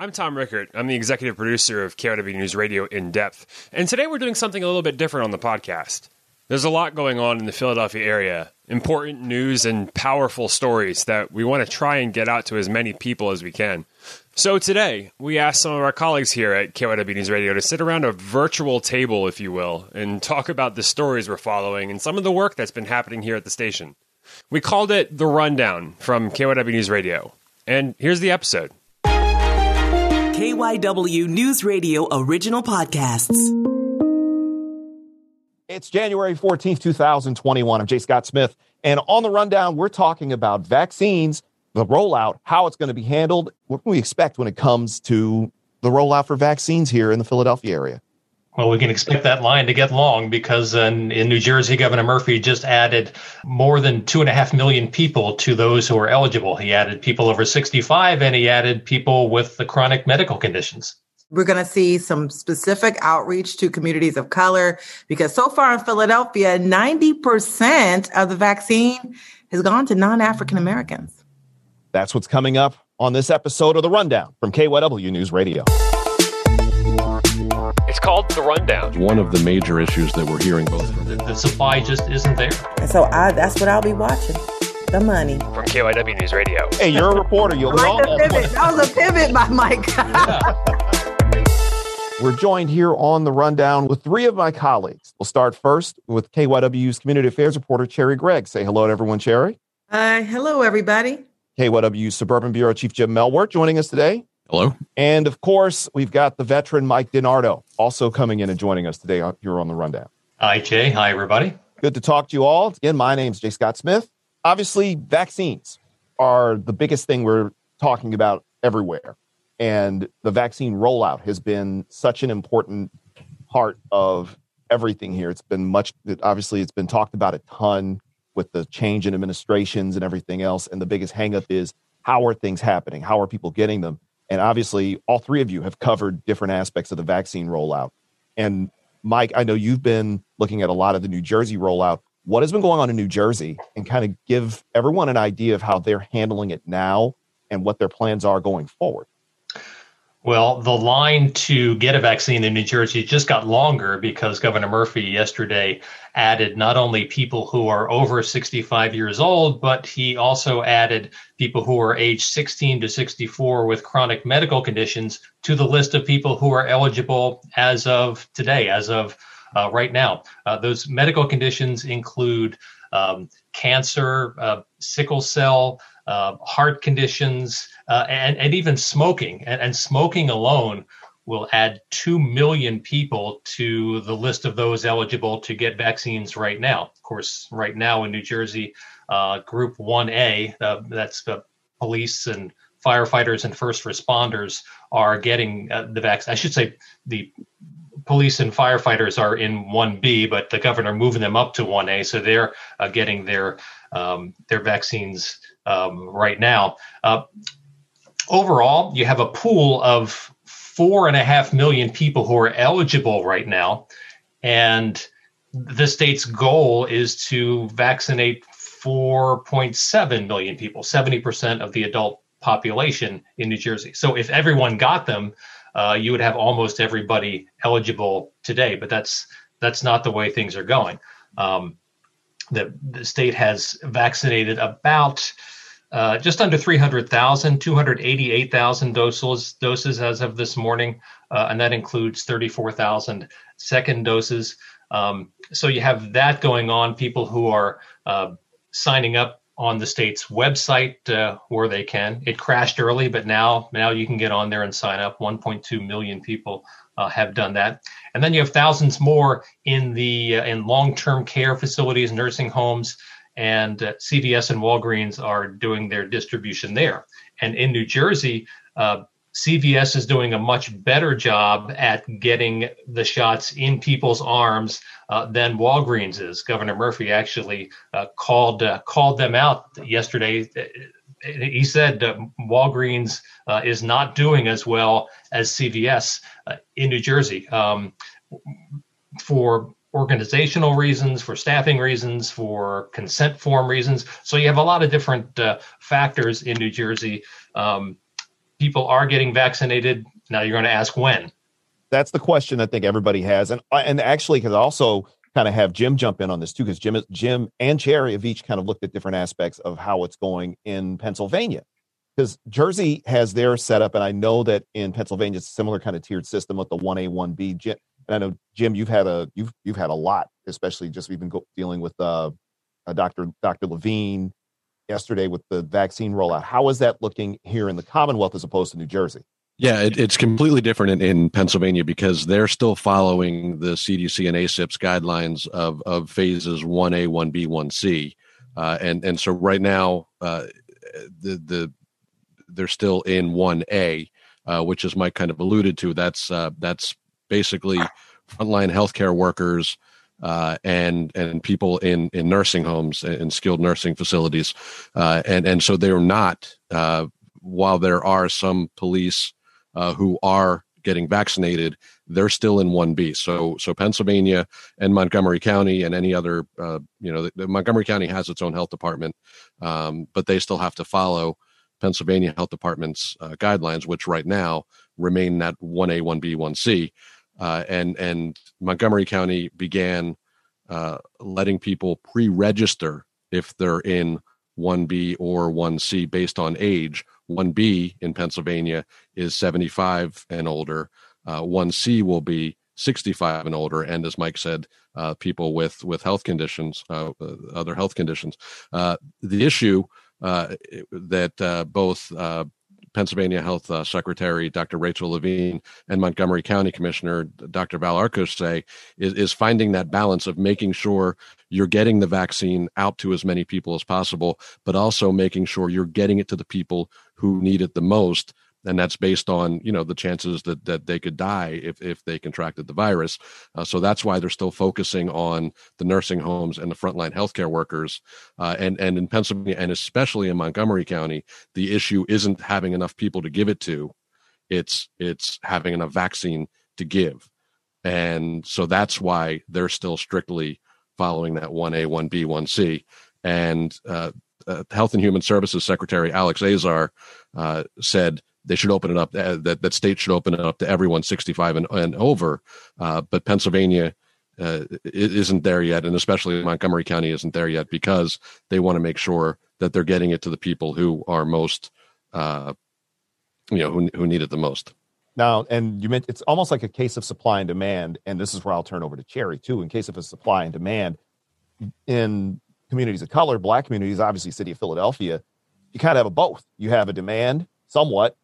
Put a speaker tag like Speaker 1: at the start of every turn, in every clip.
Speaker 1: I'm Tom Rickert. I'm the executive producer of KYW News Radio In Depth. And today we're doing something a little bit different on the podcast. There's a lot going on in the Philadelphia area, important news and powerful stories that we want to try and get out to as many people as we can. So today, we asked some of our colleagues here at KYW News Radio to sit around a virtual table, if you will, and talk about the stories we're following and some of the work that's been happening here at the station. We called it The Rundown from KYW News Radio. And here's the episode.
Speaker 2: KYW News Radio original podcasts.
Speaker 3: It's January 14th, 2021. I'm Jay Scott Smith. And on the rundown, we're talking about vaccines, the rollout, how it's going to be handled, what can we expect when it comes to the rollout for vaccines here in the Philadelphia area.
Speaker 4: Well, we can expect that line to get long because in, in, New Jersey, Governor Murphy just added more than two and a half million people to those who are eligible. He added people over 65 and he added people with the chronic medical conditions.
Speaker 5: We're going to see some specific outreach to communities of color because so far in Philadelphia, 90% of the vaccine has gone to non African Americans.
Speaker 3: That's what's coming up on this episode of The Rundown from KYW News Radio.
Speaker 1: It's called The Rundown.
Speaker 6: One of the major issues that we're hearing both
Speaker 4: from the, the supply just isn't there.
Speaker 5: And so I, that's what I'll be watching. The money.
Speaker 1: From KYW News Radio.
Speaker 3: Hey, you're a reporter. You'll
Speaker 5: like the pivot. That was a pivot by Mike.
Speaker 3: We're joined here on the rundown with three of my colleagues. We'll start first with KYW's community affairs reporter, Cherry Gregg. Say hello to everyone, Cherry.
Speaker 5: Uh, hello, everybody.
Speaker 3: KYW's suburban bureau chief, Jim Melwert, joining us today.
Speaker 6: Hello.
Speaker 3: And of course, we've got the veteran Mike DiNardo also coming in and joining us today You're on the rundown.
Speaker 4: Hi, Jay. Hi, everybody.
Speaker 3: Good to talk to you all. Again, my name's Jay Scott Smith. Obviously, vaccines are the biggest thing we're talking about everywhere. And the vaccine rollout has been such an important part of everything here. It's been much, obviously, it's been talked about a ton with the change in administrations and everything else. And the biggest hangup is how are things happening? How are people getting them? And obviously, all three of you have covered different aspects of the vaccine rollout. And Mike, I know you've been looking at a lot of the New Jersey rollout. What has been going on in New Jersey and kind of give everyone an idea of how they're handling it now and what their plans are going forward?
Speaker 4: Well, the line to get a vaccine in New Jersey just got longer because Governor Murphy yesterday added not only people who are over 65 years old, but he also added people who are age 16 to 64 with chronic medical conditions to the list of people who are eligible as of today, as of uh, right now. Uh, those medical conditions include um, cancer, uh, sickle cell, uh, heart conditions, uh, and, and even smoking. And, and, smoking alone will add 2 million people to the list of those eligible to get vaccines right now. Of course, right now in New Jersey, uh, Group 1A, uh, that's the police and firefighters and first responders, are getting uh, the vaccine. I should say the police and firefighters are in 1B, but the governor moving them up to 1A, so they're uh, getting their um, their vaccines um, right now. Uh, overall, you have a pool of four and a half million people who are eligible right now, and the state's goal is to vaccinate 4.7 million people, 70% of the adult population in New Jersey. So if everyone got them, uh, you would have almost everybody eligible today. But that's that's not the way things are going. Um, the, the state has vaccinated about uh, just under 300,000, 288,000 doses, doses as of this morning, uh, and that includes 34,000 second doses. Um, so you have that going on. People who are uh, signing up on the state's website uh, where they can. It crashed early, but now now you can get on there and sign up. 1.2 million people uh, have done that, and then you have thousands more in the uh, in long-term care facilities, nursing homes, and uh, CVS and Walgreens are doing their distribution there. And in New Jersey, uh, CVS is doing a much better job at getting the shots in people's arms uh, than Walgreens is. Governor Murphy actually uh, called uh, called them out yesterday. He said Walgreens uh, is not doing as well as CVS uh, in New Jersey um, for organizational reasons, for staffing reasons, for consent form reasons. So you have a lot of different uh, factors in New Jersey. Um, people are getting vaccinated. Now you're going to ask when.
Speaker 3: That's the question I think everybody has, and and actually, because also kind of have Jim jump in on this too, because Jim, Jim and Cherry have each kind of looked at different aspects of how it's going in Pennsylvania. Because Jersey has their setup, and I know that in Pennsylvania it's a similar kind of tiered system with the one A, one B. And I know Jim, you've had a you've you've had a lot, especially just we've been go, dealing with uh, uh, Dr. Dr. Levine yesterday with the vaccine rollout. How is that looking here in the Commonwealth as opposed to New Jersey?
Speaker 6: Yeah, it, it's completely different in, in, Pennsylvania because they're still following the CDC and ACIP's guidelines of, of phases 1A, 1B, 1C. Uh, and, and so right now, uh, the, the, they're still in 1A, uh, which is Mike kind of alluded to, that's, uh, that's basically frontline healthcare workers uh, and and people in, in nursing homes and skilled nursing facilities, uh, and and so they're not. Uh, while there are some police uh, who are getting vaccinated, they're still in one B. So so Pennsylvania and Montgomery County and any other uh, you know the, the Montgomery County has its own health department, um, but they still have to follow Pennsylvania Health Department's uh, guidelines, which right now remain that one A, one B, one C. Uh, and and Montgomery County began uh, letting people pre-register if they're in 1B or 1C based on age. 1B in Pennsylvania is 75 and older. Uh, 1C will be 65 and older, and as Mike said, uh, people with with health conditions, uh, other health conditions. Uh, the issue that both Pennsylvania Health uh, Secretary Dr. Rachel Levine and Montgomery County Commissioner Dr. Val Arkoosh say is, is finding that balance of making sure you're getting the vaccine out to as many people as possible, but also making sure you're getting it to the people who need it the most and that's based on you know the chances that that they could die if if they contracted the virus. Uh, so that's why they're still focusing on the nursing homes and the frontline healthcare workers. Uh, and and in Pennsylvania and especially in Montgomery County, the issue isn't having enough people to give it to; it's it's having enough vaccine to give. And so that's why they're still strictly following that 1A, 1B, 1C. And uh, uh, Health and Human Services Secretary Alex Azar uh, said they should open it up uh, that that states should open it up to everyone 65 and, and over. Uh, but pennsylvania uh, isn't there yet and especially montgomery county isn't there yet because they want to make sure that they're getting it to the people who are most uh, you know who, who need it the most.
Speaker 3: Now and you meant it's almost like a case of supply and demand and this is where i'll turn over to cherry too. In case of a supply and demand in communities of color black communities obviously city of philadelphia you kind of have a both. You have a demand somewhat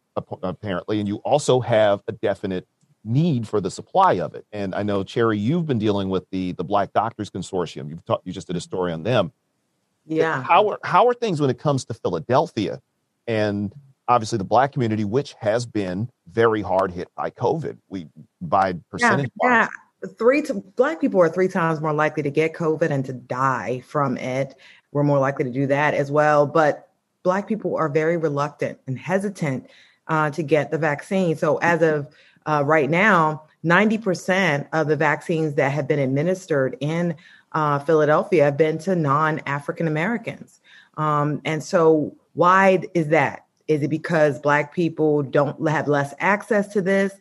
Speaker 3: apparently, and you also have a definite need for the supply of it. And I know Cherry, you've been dealing with the the Black Doctors Consortium. You've talked, you just did a story on them.
Speaker 5: Yeah.
Speaker 3: How are how are things when it comes to Philadelphia and obviously the Black community, which has been very hard hit by COVID? We by percentage.
Speaker 5: Yeah. yeah. Three to, black people are three times more likely to get COVID and to die from it. We're more likely to do that as well. But black people are very reluctant and hesitant uh, to get the vaccine. So as of uh, right now, 90% of the vaccines that have been administered in uh, Philadelphia have been to non African Americans. Um, and so, why is that? Is it because Black people don't have less access to this?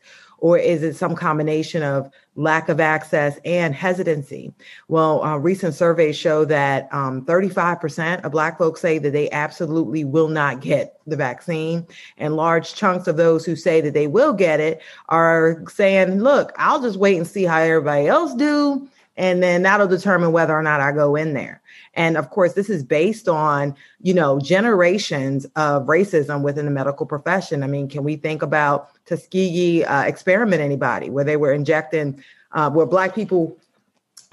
Speaker 5: Or is it some combination of lack of access and hesitancy? Well, uh, recent surveys show that um, 35% of Black folks say that they absolutely will not get the vaccine. And large chunks of those who say that they will get it are saying, look, I'll just wait and see how everybody else do. And then that'll determine whether or not I go in there. And of course, this is based on, you know, generations of racism within the medical profession. I mean, can we think about Tuskegee uh, experiment, anybody, where they were injecting, uh, where Black people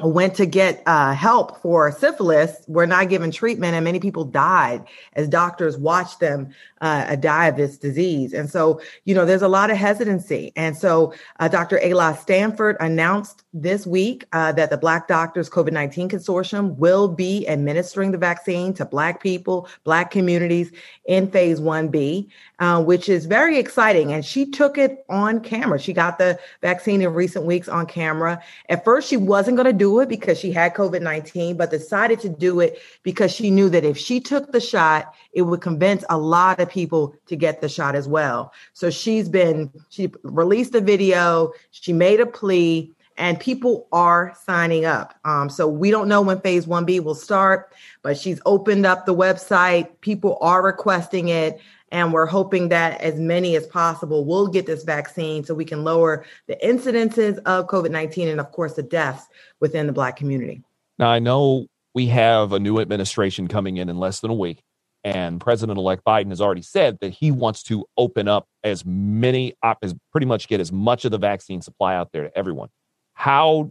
Speaker 5: went to get uh, help for syphilis were not given treatment and many people died as doctors watched them uh, die of this disease. And so you know there's a lot of hesitancy. And so uh, dr Ala stanford announced this week uh, that the black doctors covid-19 consortium will be administering the vaccine to black people black communities in phase 1b uh, which is very exciting. And she took it on camera. She got the vaccine in recent weeks on camera. At first she wasn't going to do it because she had COVID 19, but decided to do it because she knew that if she took the shot, it would convince a lot of people to get the shot as well. So she's been, she released a video, she made a plea, and people are signing up. Um, so we don't know when phase 1B will start, but she's opened up the website. People are requesting it. And we're hoping that as many as possible will get this vaccine so we can lower the incidences of COVID 19 and, of course, the deaths within the Black community.
Speaker 3: Now, I know we have a new administration coming in in less than a week, and President elect Biden has already said that he wants to open up as many, as pretty much get as much of the vaccine supply out there to everyone. How,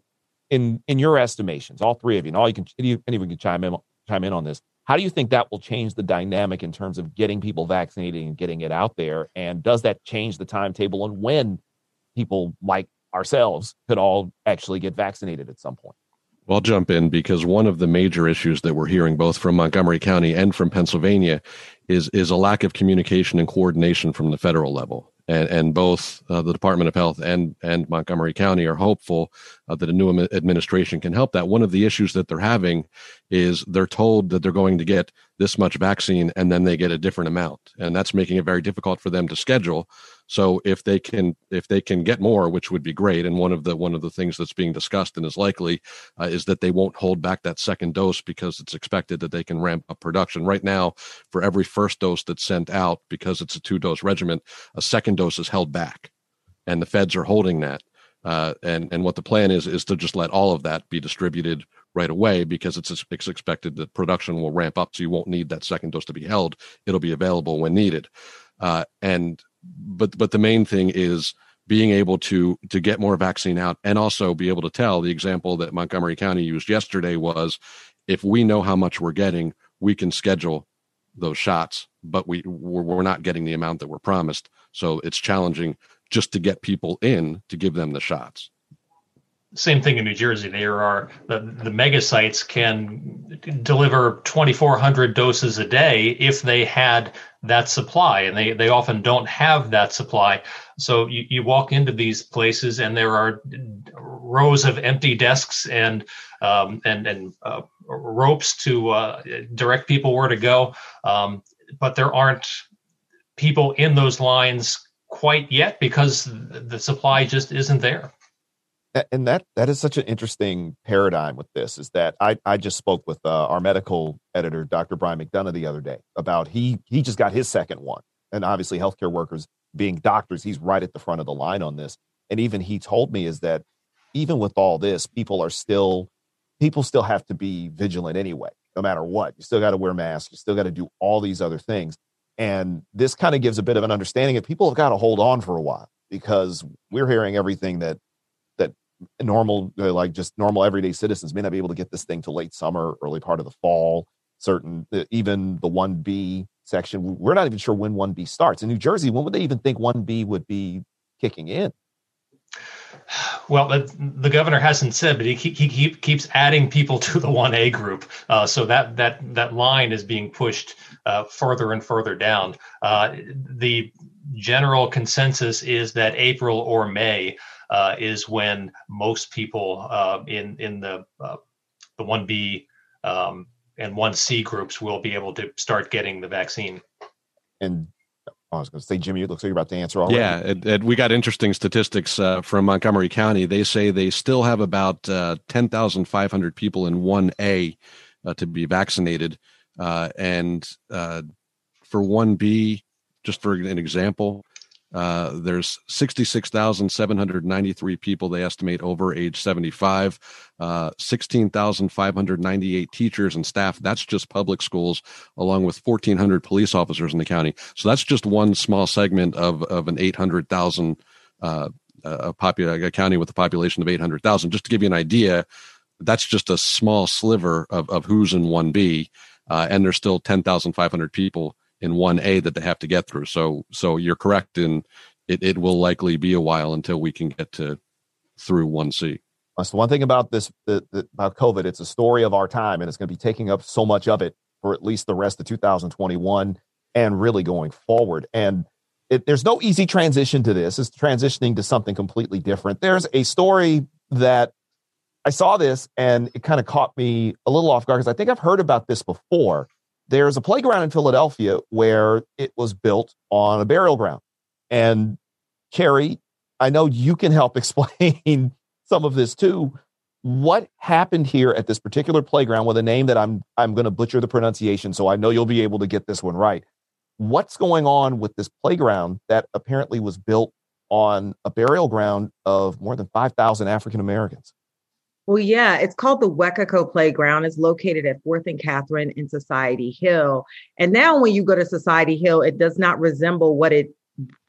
Speaker 3: in in your estimations, all three of you, and all you can, anyone can chime in chime in on this. How do you think that will change the dynamic in terms of getting people vaccinated and getting it out there? And does that change the timetable and when people like ourselves could all actually get vaccinated at some point?
Speaker 6: Well, I'll jump in because one of the major issues that we're hearing both from Montgomery County and from Pennsylvania is is a lack of communication and coordination from the federal level and, and both uh, the Department of Health and and Montgomery County are hopeful uh, that a new administration can help that. One of the issues that they're having is they're told that they're going to get this much vaccine and then they get a different amount, and that's making it very difficult for them to schedule so if they can if they can get more, which would be great, and one of the one of the things that's being discussed and is likely uh, is that they won't hold back that second dose because it's expected that they can ramp up production. Right now, for every first dose that's sent out, because it's a two dose regimen, a second dose is held back, and the feds are holding that. Uh, and and what the plan is is to just let all of that be distributed right away because it's, it's expected that production will ramp up, so you won't need that second dose to be held. It'll be available when needed. Uh, and but but the main thing is being able to to get more vaccine out and also be able to tell the example that Montgomery County used yesterday was if we know how much we're getting we can schedule those shots but we we're not getting the amount that we're promised so it's challenging just to get people in to give them the shots
Speaker 4: same thing in New Jersey. There are the, the mega sites can deliver 2,400 doses a day if they had that supply, and they, they often don't have that supply. So you, you walk into these places, and there are rows of empty desks and um, and and uh, ropes to uh, direct people where to go, um, but there aren't people in those lines quite yet because the supply just isn't there.
Speaker 3: And that that is such an interesting paradigm with this is that I I just spoke with uh, our medical editor Dr. Brian McDonough the other day about he he just got his second one. And obviously healthcare workers being doctors he's right at the front of the line on this. And even he told me is that even with all this people are still people still have to be vigilant anyway no matter what. You still got to wear masks you still got to do all these other things and this kind of gives a bit of an understanding that people have got to hold on for a while because we're hearing everything that that normal uh, like just normal everyday citizens may not be able to get this thing to late summer early part of the fall. Certain uh, even the 1b section we're not even sure when 1b starts. In new jersey when would they even think 1b would be kicking in
Speaker 4: well, the, governor hasn't said, but he, he, he keeps adding people to the 1A group. Uh, so that, that, that line is being pushed uh, further and further down. Uh, the general consensus is that April or May uh, is when most people uh, in in the uh, the one B um, and one C groups will be able to start getting the vaccine.
Speaker 3: And I was going to say, Jimmy, it looks like you're about to answer already.
Speaker 6: Yeah, it, it, we got interesting statistics uh, from Montgomery County. They say they still have about uh, 10,500 people in 1A uh, to be vaccinated. and for 1B, just for an example, uh, there's 66,793 people they estimate over age 75, uh, 16,598 teachers and staff. That's just public schools, along with 1,400 police officers in the county. So that's just one small segment of, of an 800,000 uh, a, popu- a county with a population of 800,000. Just to give you an idea, that's just a small sliver of, of who's in 1B. Uh, and there's still 10,500 people in 1A that they have to get through. So so you're correct in it, it will likely be a while until we can get to through 1C.
Speaker 3: That's the one thing about this the, the, about COVID. It's a story of our time, and it's going to be taking up so much of it for at least the rest of 2021 and really going forward. And it, there's no easy transition to this. It's transitioning to something completely different. There's a story that I saw this and it kind of caught me a little off guard because I think I've heard about this before. There's a playground in Philadelphia where it was built on a burial ground. And Carrie, I know you can help explain some of this too. What happened here at this particular playground with a name that I'm I'm going to butcher the pronunciation, so I know you'll be able to get this one right. What's going on with this playground that apparently was built on a burial ground of more than 5,000 African Americans?
Speaker 5: Well, yeah, it's called the Weccacoe Playground. It's located at 4th and Catherine in Society Hill. And now, when you go to Society Hill, it does not resemble what it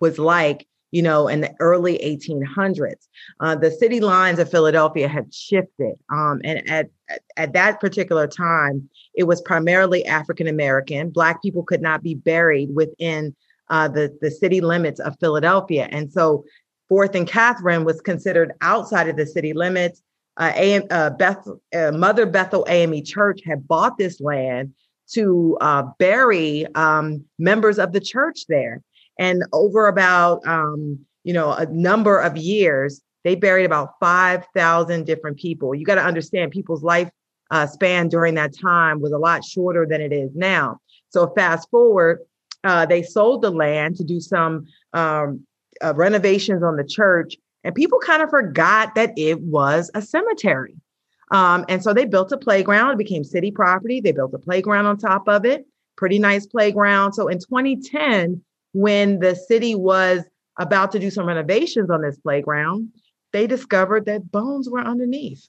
Speaker 5: was like, you know, in the early 1800s. Uh, the city lines of Philadelphia had shifted. Um, and at, at that particular time, it was primarily African American. Black people could not be buried within uh, the, the city limits of Philadelphia. And so, 4th and Catherine was considered outside of the city limits uh, uh, Beth, uh, Mother Bethel AME Church had bought this land to uh, bury um, members of the church there. And over about, um, you know, a number of years, they buried about 5,000 different people. You got to understand people's life uh, span during that time was a lot shorter than it is now. So fast forward, uh, they sold the land to do some um, renovations on the church and people kind of forgot that it was a cemetery. Um, and so they built a playground. It became city property. They built a playground on top of it. Pretty nice playground. So in 2010, when the city was about to do some renovations on this playground, they discovered that bones were underneath.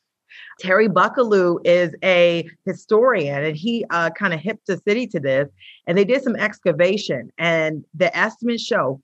Speaker 5: Terry Buckalew is a historian and he uh, kind of hipped the city to this. And they did some excavation, and the estimates show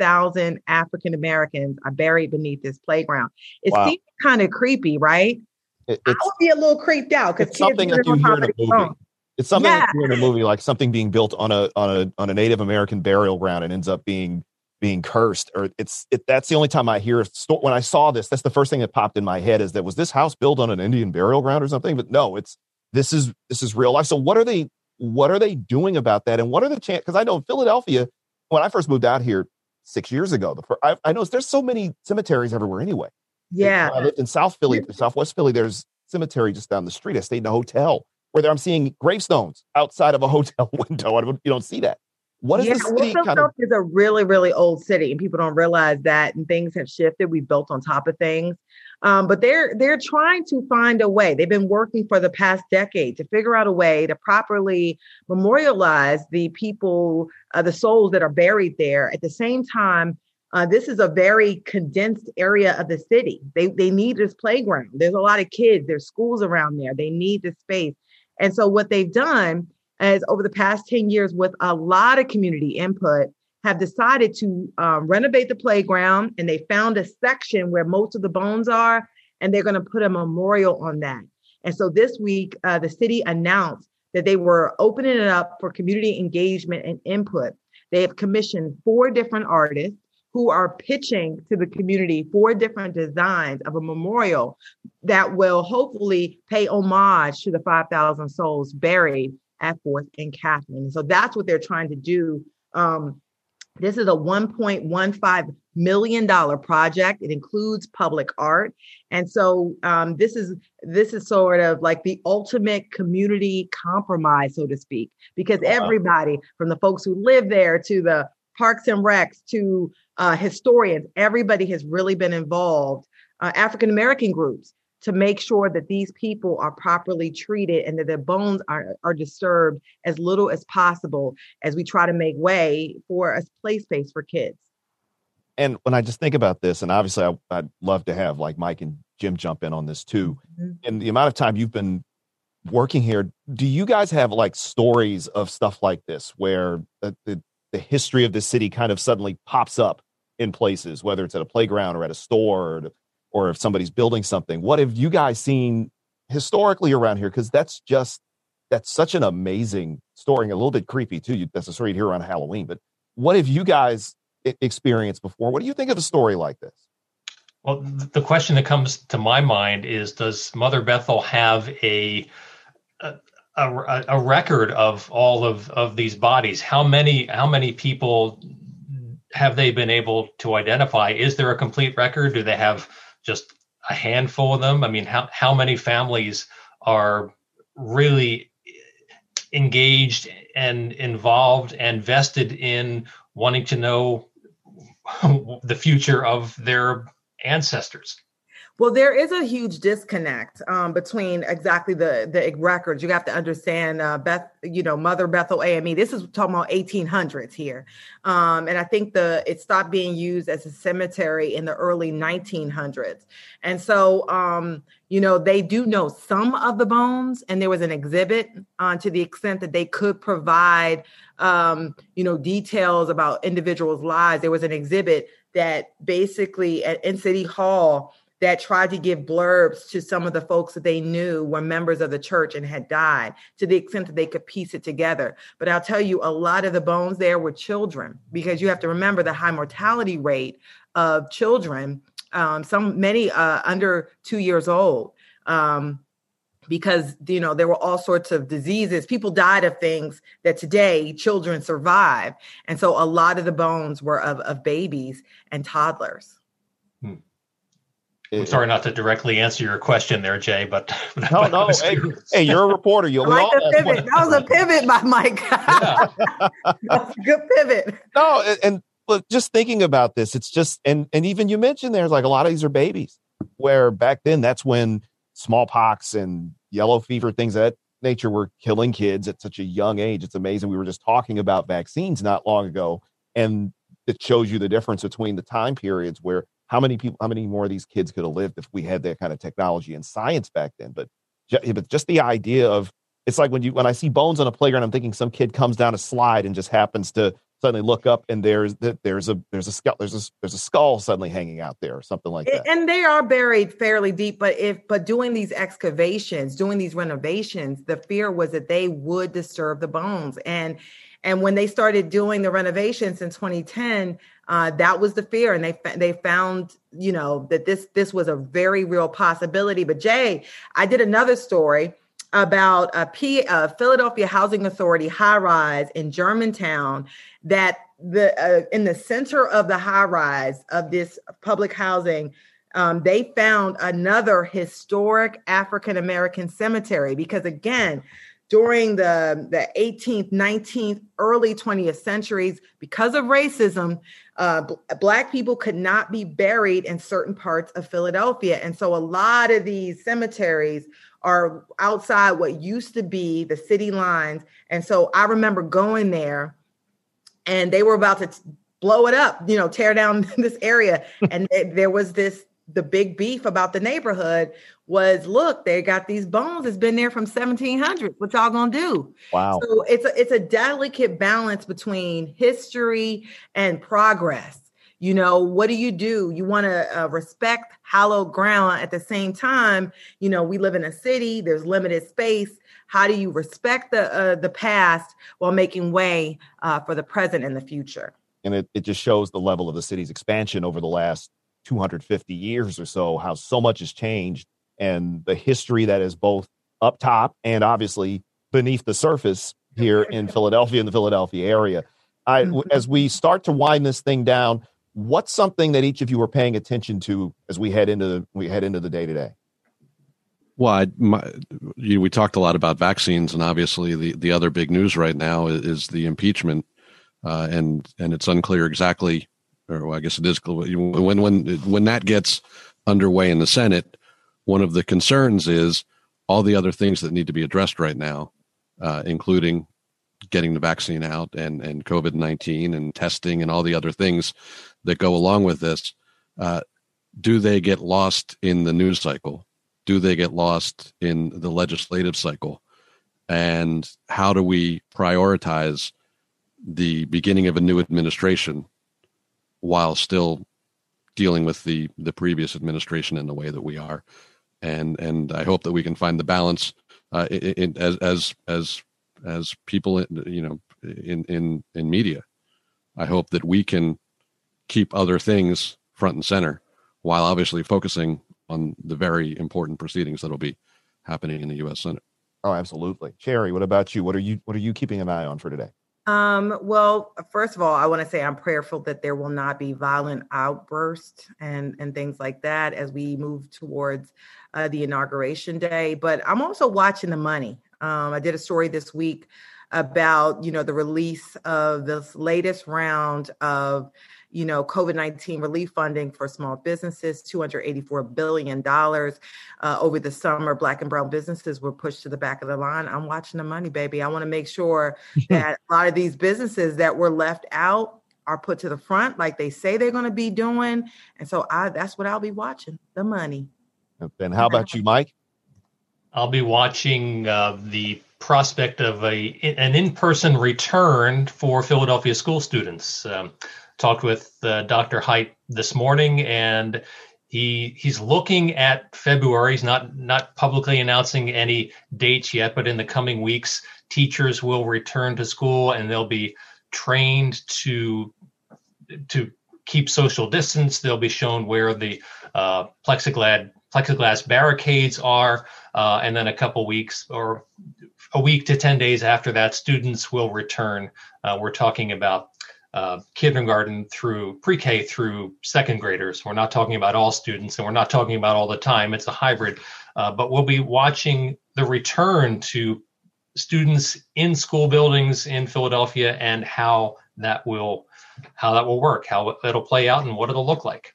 Speaker 5: 5,000 African Americans are buried beneath this playground. It wow. seems kind of creepy, right? It, I would be a little creeped out because
Speaker 3: something that you hear in a movie. It's something yeah. in a movie, like something being built on a on a on a Native American burial ground and ends up being being cursed or it's it, that's the only time i hear when i saw this that's the first thing that popped in my head is that was this house built on an indian burial ground or something but no it's this is this is real life so what are they what are they doing about that and what are the chances because i know in philadelphia when i first moved out here six years ago the first, I, I know there's so many cemeteries everywhere anyway.
Speaker 5: Yeah.
Speaker 3: I lived in south philly southwest philly there's cemetery just down the street. I stayed in a hotel where i'm seeing gravestones outside of a hotel window. You don't see that. What is yeah, the city
Speaker 5: kind of- is a really, really old city, and people don't realize that. And things have shifted. We built on top of things, um, but they're they're trying to find a way. They've been working for the past decade to figure out a way to properly memorialize the people, uh, the souls that are buried there. At the same time, uh, this is a very condensed area of the city. They they need this playground. There's a lot of kids. There's schools around there. They need the space. And so what they've done as over the past 10 years with a lot of community input have decided to um, renovate the playground and they found a section where most of the bones are and they're going to put a memorial on that and so this week uh, the city announced that they were opening it up for community engagement and input they have commissioned four different artists who are pitching to the community four different designs of a memorial that will hopefully pay homage to the 5,000 souls buried at Fourth and Catherine. So that's what they're trying to do. Um, this is a $1.15 million project. It includes public art. And so um, this is this is sort of like the ultimate community compromise, so to speak, because everybody from the folks who live there to the parks and recs to uh, historians, everybody has really been involved. Uh, African American groups to make sure that these people are properly treated and that their bones are, are disturbed as little as possible as we try to make way for a play space for kids.
Speaker 3: And when I just think about this, and obviously I, would love to have like Mike and Jim jump in on this too. Mm-hmm. And the amount of time you've been working here, do you guys have like stories of stuff like this where the, the, the history of the city kind of suddenly pops up in places, whether it's at a playground or at a store or or if somebody's building something. What have you guys seen historically around here? Because that's just that's such an amazing story and a little bit creepy too. That's a story here around Halloween. But what have you guys experienced before? What do you think of a story like this?
Speaker 4: Well, the question that comes to my mind is: Does Mother Bethel have a a, a, a record of all of, of these bodies? How many how many people have they been able to identify? Is there a complete record? Do they have just a handful of them? I mean, how how many families are really engaged and involved and vested in wanting to know the future of their ancestors?
Speaker 5: Well, there is a huge disconnect um, between exactly the the records. You have to understand, uh, Beth, you know, Mother Bethel AME. This is talking about 1800s here, um, and I think the it stopped being used as a cemetery in the early 1900s. And so, um, you know, they do know some of the bones, and there was an exhibit uh, to the extent that they could provide, um, you know, details about individuals' lives. There was an exhibit that basically at in City Hall that tried to give blurbs to some of the folks that they knew were members of the church and had died to the extent that they could piece it together. But I'll tell you, a lot of the bones there were children because you have to remember the high mortality rate of children, um, some many uh, under two years old. Um, because you know there were all sorts of diseases people died of things that today children survive and so a lot of the bones were of, of babies and toddlers
Speaker 4: I'm sorry not to directly answer your question there, Jay, but
Speaker 3: no, no. Hey, hey, you're a reporter. You'll
Speaker 5: like the pivot. That was a pivot by Mike. Yeah. good pivot.
Speaker 3: No, and, and look, just thinking about this, it's just and and even you mentioned there's like a lot of these are babies. Where back then, that's when smallpox and yellow fever, things of that nature, were killing kids at such a young age. It's amazing. We were just talking about vaccines not long ago, and it shows you the difference between the time periods where how many people, how many more of these kids could have lived if we had that kind of technology and science back then? But, but just the idea of it's like when you when I see bones on a playground, I'm thinking some kid comes down a slide and just happens to suddenly look up and there's there's a there's a skull there's a there's a skull suddenly hanging out there or something like that.
Speaker 5: And they are buried fairly deep, but if but doing these excavations, doing these renovations, the fear was that they would disturb the bones and and when they started doing the renovations in 2010, uh, that was the fear, and they they found you know that this this was a very real possibility. But Jay, I did another story about a P, a Philadelphia Housing Authority high rise in Germantown that the uh, in the center of the high rise of this public housing um, they found another historic African American cemetery because again during the, the 18th, 19th, early 20th centuries, because of racism, uh, Black people could not be buried in certain parts of Philadelphia. And so a lot of these cemeteries are outside what used to be the city lines. And so I remember going there and they were about to t- blow it up, you know, tear down this area. And there was this the big beef about the neighborhood was look they got these bones it's been there from 1700 what y'all gonna do?
Speaker 3: Wow.
Speaker 5: So it's a it's a delicate balance between history and progress. You know what do you do? You want to uh, respect hallowed ground. At the same time you know we live in a city there's limited space. How do you respect the uh, the past while making way uh, for the present and the future?
Speaker 3: And it, it just shows the level of the city's expansion over the last 250 years or so, how so much has changed and the history that is both up top and obviously beneath the surface here in Philadelphia in the Philadelphia area. I, mm-hmm. as we start to wind this thing down, what's something that each of you are paying attention to as we head into the we head into the day to day?
Speaker 6: Well, I, my, you, we talked a lot about vaccines, and obviously the, the other big news right now is, is the impeachment, uh, and and it's unclear exactly or well, I guess it is when when when that gets underway in the Senate. One of the concerns is all the other things that need to be addressed right now, uh, including getting the vaccine out and and COVID nineteen and testing and all the other things that go along with this. Uh, do they get lost in the news cycle? Do they get lost in the legislative cycle? And how do we prioritize the beginning of a new administration while still dealing with the the previous administration in the way that we are. And and I hope that we can find the balance uh, in, in, as as as as people you know in in in media. I hope that we can keep other things front and center while obviously focusing on the very important proceedings that will be happening in the US Senate.
Speaker 3: Oh absolutely. Cherry what about you? What are you what are you keeping an eye on for today
Speaker 5: Um, well, first of all, I want to say I'm prayerful that there will not be violent outbursts and, and things like that as we move towards uh, the inauguration day. But I'm also watching the money. Um, I did a story this week about you know the release of this latest round of you know, COVID 19 relief funding for small businesses, $284 billion uh, over the summer. Black and brown businesses were pushed to the back of the line. I'm watching the money, baby. I want to make sure that a lot of these businesses that were left out are put to the front like they say they're going to be doing. And so I that's what I'll be watching the money.
Speaker 3: And how about you, Mike?
Speaker 4: I'll be watching uh, the prospect of a an in-person return for Philadelphia school students. Um, talked with uh, Dr. Hite this morning, and he he's looking at February. He's not not publicly announcing any dates yet, but in the coming weeks, teachers will return to school and they'll be trained to to keep social distance. They'll be shown where the uh, plexiglass plexiglass barricades are, uh, and then a couple weeks or a week to 10 days after that, students will return. Uh, we're talking about uh, kindergarten through pre-K through second graders. We're not talking about all students, and we're not talking about all the time. It's a hybrid, uh, but we'll be watching the return to students in school buildings in Philadelphia and how that will how that will work, how it'll play out, and what it'll look like.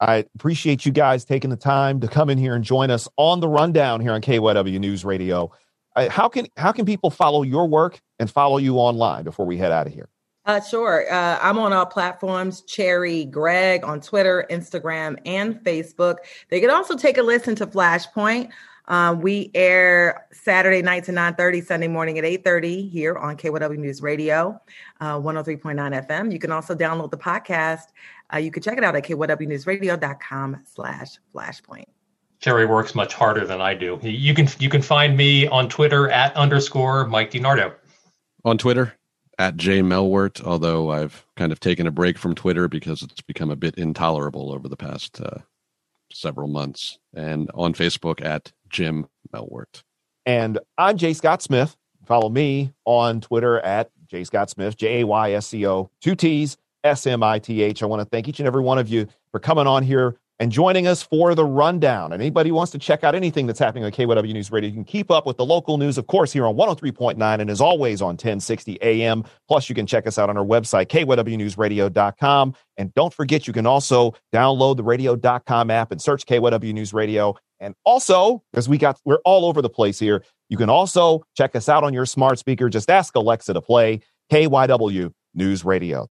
Speaker 3: I appreciate you guys taking the time to come in here and join us on the rundown here on KYW News Radio. how can how can people follow your work and follow you online before we head out of here?
Speaker 5: Uh, sure. Uh, I'm on all platforms, Cherry Gregg on Twitter, Instagram, and Facebook. They can also take a listen to Flashpoint. Uh, we air Saturday night to 9.30, Sunday morning at 8.30 here on KYW News Radio, uh, 103.9 FM. You can also download the podcast. Uh, you can check it out at kywnewsradio.com slash flashpoint.
Speaker 4: Cherry works much harder than I do. You can you can find me on Twitter at underscore Mike DiNardo.
Speaker 6: On Twitter, at J Melwert, although I've kind of taken a break from Twitter because it's become a bit intolerable over the past uh, several months, and on Facebook at Jim Melwert.
Speaker 3: And I'm Jay Scott Smith. Follow me on Twitter at Jay Scott Smith, J A Y S C O, two T's, S M I T H. I want to thank each and every one of you for coming on here and joining us for the rundown. And anybody wants to check out anything that's happening on KYW News Radio, you can keep up with the local news, of course, here on 103.9 and as always on 1060 AM. Plus, you can check us out on our website, kywnewsradio.com. And don't forget, you can also download the radio.com app and search KYW News Radio. And also, because we got, we're all over the place here, you can also check us out on your smart speaker. Just ask Alexa to play KYW News Radio.